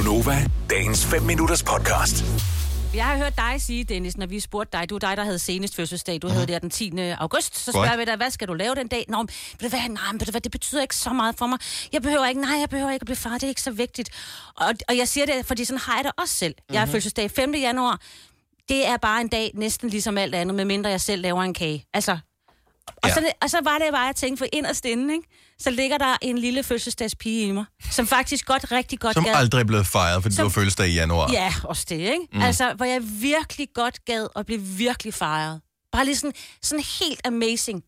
Gunova, dagens 5 minutters podcast. Jeg har hørt dig sige, Dennis, når vi spurgte dig, du er dig, der havde senest fødselsdag, du havde det den 10. august, så spørger vi dig, hvad skal du lave den dag? Nå, men ved du hvad, nej, men ved du hvad, det betyder ikke så meget for mig. Jeg behøver ikke, nej, jeg behøver ikke at blive far, det er ikke så vigtigt. Og, og jeg siger det, fordi sådan har jeg det også selv. Jeg har fødselsdag 5. januar, det er bare en dag næsten ligesom alt andet, medmindre jeg selv laver en kage. Altså, og, Ja. så, og så var det bare, jeg tænkte, for inderst inde, ikke? så ligger der en lille fødselsdagspige i mig, som faktisk godt, rigtig godt Som gad. aldrig er blevet fejret, fordi Som- du fødselsdag i januar. Ja, også det, ikke? Mm. Altså, hvor jeg virkelig godt gad at blive virkelig fejret. Bare lige sådan, sådan helt amazing.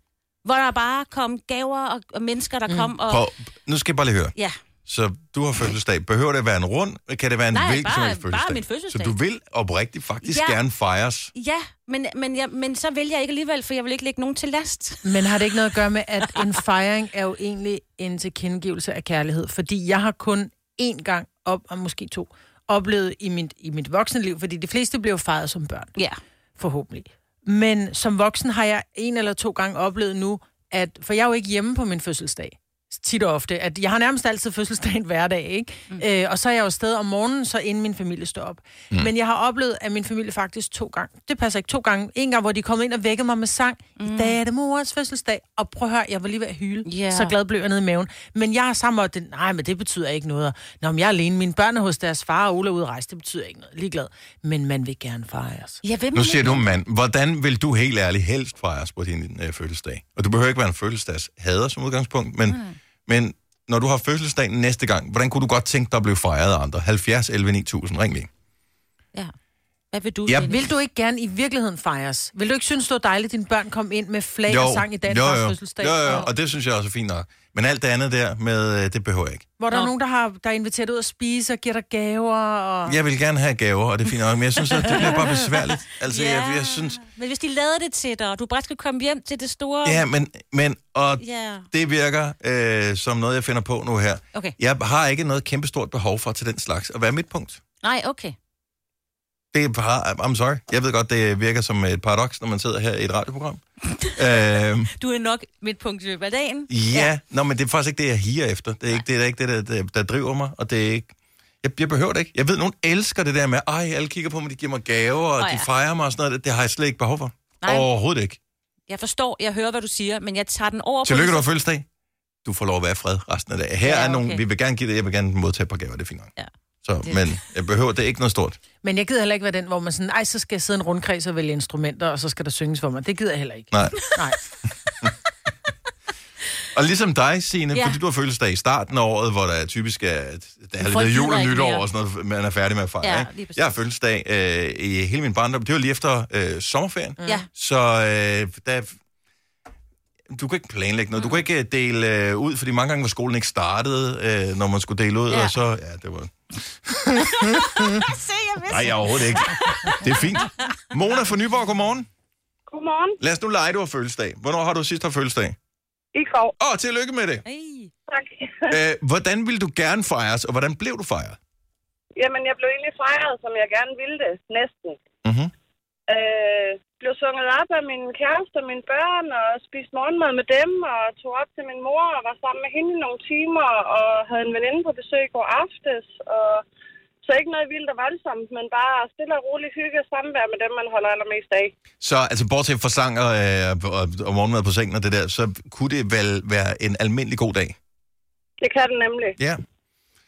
Hvor der bare kom gaver og, og mennesker, der mm. kom og... Prøv, nu skal jeg bare lige høre. Ja, Så du har fødselsdag. Behøver det at være en rund? Kan det være en Nej, hvilken bare- som helst bare fødselsdag? min fødselsdag. Så du vil oprigtigt faktisk Ja. gerne fejres? ja men, men, jeg, men så vil jeg ikke alligevel, for jeg vil ikke lægge nogen til last. Men har det ikke noget at gøre med, at en fejring er jo egentlig en tilkendegivelse af kærlighed? Fordi jeg har kun én gang, op, og måske to, oplevet i mit, i mit voksenliv, fordi de fleste blev fejret som børn, Ja. forhåbentlig. Men som voksen har jeg en eller to gange oplevet nu, at, for jeg er jo ikke hjemme på min fødselsdag, tit og ofte, at jeg har nærmest altid fødselsdagen hver dag, ikke? Mm. Øh, og så er jeg jo afsted om morgenen, så inden min familie står op. Mm. Men jeg har oplevet, at min familie faktisk to gange, det passer ikke to gange, en gang, hvor de kom ind og vækkede mig med sang, mm. i dag er det mors fødselsdag, og prøv at høre, jeg var lige ved at hyle, Ja. så glad blev jeg nede i maven. Men jeg har sammen det, nej, men det betyder ikke noget. Nå, men jeg er alene, mine børn er hos deres far, og Ole er ude at rejse, det betyder ikke noget, ligeglad. Men man vil gerne fejres. Jeg vil Nu siger du mand. Hvordan vil du helt ærligt helst fejres på din øh, fødselsdag? Og du behøver ikke være en fødselsdagshader som udgangspunkt, men, mm. Men når du har fødselsdag næste gang, hvordan kunne du godt tænke dig at blive fejret af andre? 70, 11, 9000, ring lige. Ja. Hvad vil du, Ja, Dennis? Vil du ikke gerne i virkeligheden fejres? Vil du ikke synes, det var dejligt, at dine børn kom ind med flag og sang i dag jo, jo, fødselsdag? jo, jo, og det synes jeg også er fint nok. Men alt det andet der med, øh, det behøver jeg ikke. Hvor der er Nå. nogen, der har der er inviteret ud at spise og giver dig gaver. Og... Jeg vil gerne have gaver, og det er fint nok, men jeg synes, at det bliver bare besværligt. Altså, jeg, jeg synes... Men hvis de lavede det til dig, og du bare skal komme hjem til det store... Ja, men, men og Ja. det virker øh, som noget, jeg finder på nu her. Okay. Jeg har ikke noget kæmpestort behov for til den slags at være midtpunkt. Nej, okay. Det er bare, I'm sorry. Jeg ved godt, det virker som et paradoks, når man sidder her i et radioprogram. øhm, Du er nok midtpunkt i løbet af dagen. ja, ja. Nå, men det er faktisk ikke det, jeg higer efter. Det er ikke det, er ikke det der, der, der driver mig, og det er ikke... Jeg, jeg behøver det ikke. Jeg ved, nogen elsker det der med, ej, alle kigger på mig, de giver mig gaver, og de ja. fejrer mig og sådan noget. Det har jeg slet ikke behov for. Nej. Overhovedet ikke. Jeg forstår, jeg hører, hvad du siger, men jeg tager den over Tillykke, du på... har fødselsdag. Du får lov at være fred resten af dagen. Her Ja, er nogle, okay. vi vil gerne give det, jeg vil gerne modtage et par gaver, det er fint nok. Ja. Så, Det- men jeg behøver, det er ikke noget stort. Men jeg gider heller ikke være den, hvor man sådan, ej, så skal jeg sidde en rundkreds og vælge instrumenter, og så skal der synges for mig. Det gider jeg heller ikke. Nej. Nej. Og ligesom dig, Signe, ja. Fordi du har fødselsdag i starten af året, hvor der er typisk er, der er lidt jul og nytår og sådan noget, man er færdig med at fejre. Ja, jeg har fødselsdag øh, i hele min barndom. Det var lige efter øh, sommerferien. Ja. Så øh, der, du kan ikke planlægge noget. Du kan ikke øh, dele øh, ud, fordi mange gange var skolen ikke startet, øh, når man skulle dele ud. Ja. Og så, ja, det var... Se, jeg vidste. Nej, overhovedet ikke. Det er fint. Mona fra Nyborg, godmorgen. Godmorgen. Lad os nu lege, du har fødselsdag. Hvornår har du sidst haft fødselsdag? I går. Åh, oh, tillykke med det. Hey. Tak. Øh, hvordan vil du gerne fejres, og hvordan blev du fejret? Jamen, jeg blev egentlig fejret, som jeg gerne ville det. Næsten. Mhm. Øh, blev sunget op af min kæreste og mine børn, og spiste morgenmad med dem, og tog op til min mor og var sammen med hende i nogle timer, og havde en veninde på besøg går aftes, og så ikke noget vildt og voldsomt, men bare stille og roligt hygge og samvær med dem, man holder allermest af. Så altså, bortset fra sang og, øh, og, og morgenmad på sengen og det der, så kunne det vel være en almindelig god dag? Det kan den nemlig. Ja.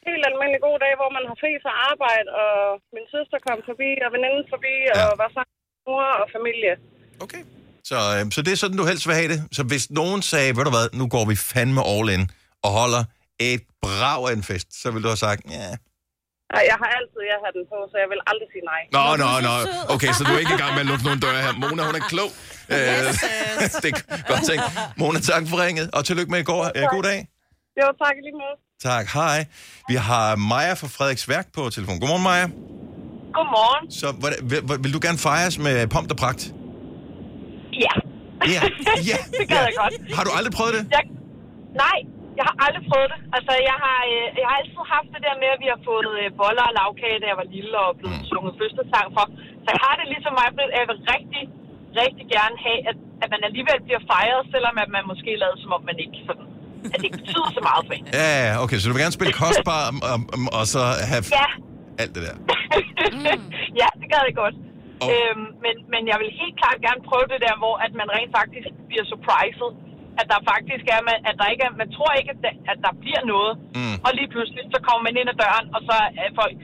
Helt almindelig god dag, hvor man har fri fra arbejde, og min søster kom forbi, og veninden forbi, Ja. og var sammen med mor og familie. Okay. Så, øh, så det er sådan, du helst vil have det. Så hvis nogen sagde, ved du hvad, nu går vi fandme all in og holder et brav af en fest, så ville du have sagt, ja. Ej, jeg har altid jeg har den på, så jeg vil aldrig sige nej. Nå, nå, nå. Okay, så du er ikke i gang med at lukke nogle døre her. Mona, hun er klog. Øh, det er godt tænkt. Mona, tak for ringet, og tillykke med i går. Øh, god dag. Jo, tak lige måde. Tak, hej. Vi har Maja fra Frederiksværk på telefon. Godmorgen, Maja. Godmorgen. Så hvordan, vil, vil du gerne fejres med pomp og pragt? Ja. Ja, ja. Det gad ja. jeg godt. Har du aldrig prøvet det? Jeg, nej, jeg har aldrig prøvet det. Altså, jeg har, øh, jeg har altid haft det der med, at vi har fået øh, boller og lavkage, da jeg var lille og blevet mm. sunget fødselsdag for. Så jeg har det ligesom mig, at jeg vil rigtig, rigtig gerne have, at, at man alligevel bliver fejret, selvom at man måske lader som om man ikke sådan, at det ikke betyder så meget for en. Ja, ja, okay, så du vil gerne spille kostbar og, og, og så have... Ja, alt det der. ja, det gad jeg godt. Og- Øhm, men, men jeg vil helt klart gerne prøve det der, hvor at man rent faktisk bliver surpriset. At der faktisk er, man, at der ikke er, man tror ikke, at der, at der bliver noget. Mm. Og lige pludselig, så kommer man ind ad døren, og så er folk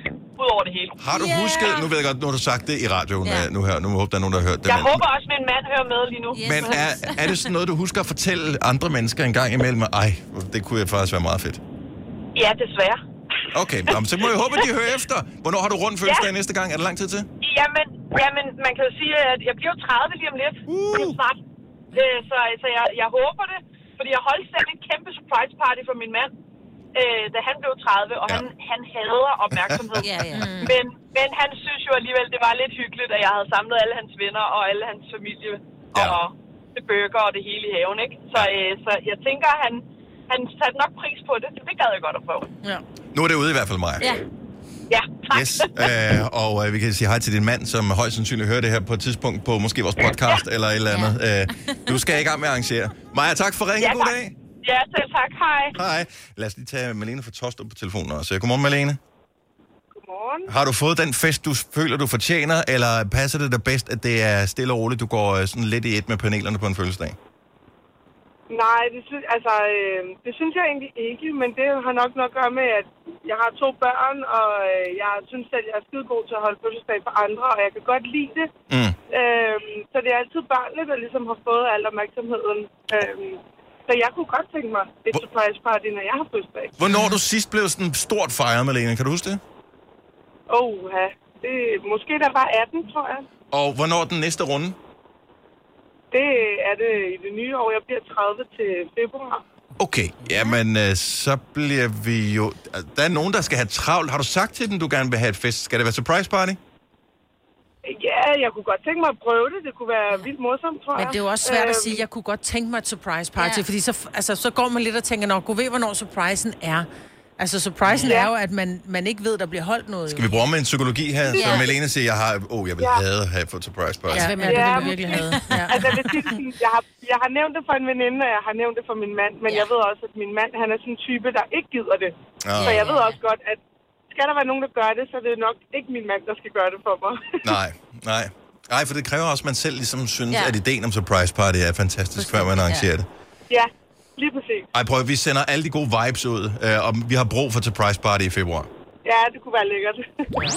ud over det hele. Har du Ja. husket, nu ved jeg godt, nu har du sagt det i radioen Ja. ja. nu her, nu håber jeg, der er nogen, der har hørt det. Jeg men, håber også, at min mand hører med lige nu. Yes. men er, er det sådan noget, du husker at fortælle andre mennesker en gang imellem? Ej, det kunne faktisk være meget fedt. Ja, desværre. Okay, nå, men så må jeg håbe, at de hører efter. Hvornår har du rundt fødselsdag næste gang? Er der lang tid til? Jamen, jamen, man kan jo sige, at jeg bliver jo 30 lige om lidt. Uh. Lige snart. Øh, så så jeg, jeg håber det. Fordi jeg holdt selv en kæmpe surprise party for min mand, øh, da han blev 30, og Ja. han, han hader opmærksomhed. Ja, ja. Men, men han synes jo alligevel, det var lidt hyggeligt, at jeg havde samlet alle hans venner og alle hans familie Ja. og det burger og det hele i haven, ikke? Så, øh, så jeg tænker, han, han satte nok pris på det, så det gad jeg godt at prøve. Ja. Nu er det ude i hvert fald, Maja. Ja. Ja, tak. Yes, øh, og øh, vi kan sige hej til din mand, som højst sandsynligt hører det her på et tidspunkt på måske vores podcast eller et eller andet. Øh, du skal i gang med at arrangere. Maja, tak for ringen. Ja, God dag. Ja, selv tak. Hej. Hej. Lad os lige tage Malene fra Tostrup på telefonen også. Godmorgen, Malene. Godmorgen. Har du fået den fest, du føler, du fortjener, eller passer det dig bedst, at det er stille og roligt, du går øh, sådan lidt i et med panelerne på en fødselsdag? Nej, det, sy- altså, øh, det synes jeg egentlig ikke, men det har nok noget at gøre med, at jeg har to børn, og øh, jeg synes selv, jeg er skide god til at holde fødselsdag for andre, og jeg kan godt lide det. Mm. Øh, så det er altid børnene, der ligesom har fået al opmærksomheden. Øh, så jeg kunne godt tænke mig et Hvor- surprise party, når jeg har fødselsdag. Hvornår du sidst blev sådan stort fejret, Malene? Kan du huske det? Åh, oh, ja. Det, måske der var 18, tror jeg. Og hvornår den næste runde? Det er det i det nye år. Jeg bliver 30 til februar. Okay, jamen øh, så bliver vi jo... Der er nogen, der skal have travlt. Har du sagt til dem, du gerne vil have et fest? Skal det være surprise party? Ja, jeg kunne godt tænke mig at prøve det. Det kunne være vildt morsomt, tror Men jeg. det er jo også svært at Øhm, sige, jeg kunne godt tænke mig et surprise party, Ja. fordi så, altså, så går man lidt og tænker, nok, ved, hvornår surprisen er. Altså, surprisen Ja. er jo, at man, man ikke ved, der bliver holdt noget. Skal vi bruge med en psykologi her? Ja. Så Ja. Malene siger, jeg har... Åh, oh, jeg vil Ja. have have fået surprise party. Ja, Hvem er det Ja, vi virkelig have. Ja. Altså, jeg, vil sige, jeg, har, jeg har nævnt det for en veninde, og jeg har nævnt det for min mand, men Ja. jeg ved også, at min mand, han er sådan en type, der ikke gider det. Ja. Så jeg ved også godt, at skal der være nogen, der gør det, så er det nok ikke min mand, der skal gøre det for mig. Nej, nej. Nej, for det kræver også, at man selv ligesom synes, Ja. ja. at ideen om surprise party er fantastisk, før man arrangerer Ja. det. ja, lige præcis. Ej, prøv, vi sender alle de gode vibes ud, øh, og vi har brug for surprise party i februar. Ja, det kunne være lækkert.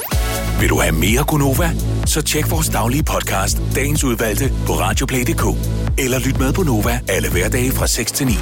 Vil du have mere Gunova? Så tjek vores daglige podcast, dagens udvalgte, på radioplay.dk. Eller lyt med på Nova alle hverdage fra 6 til 9.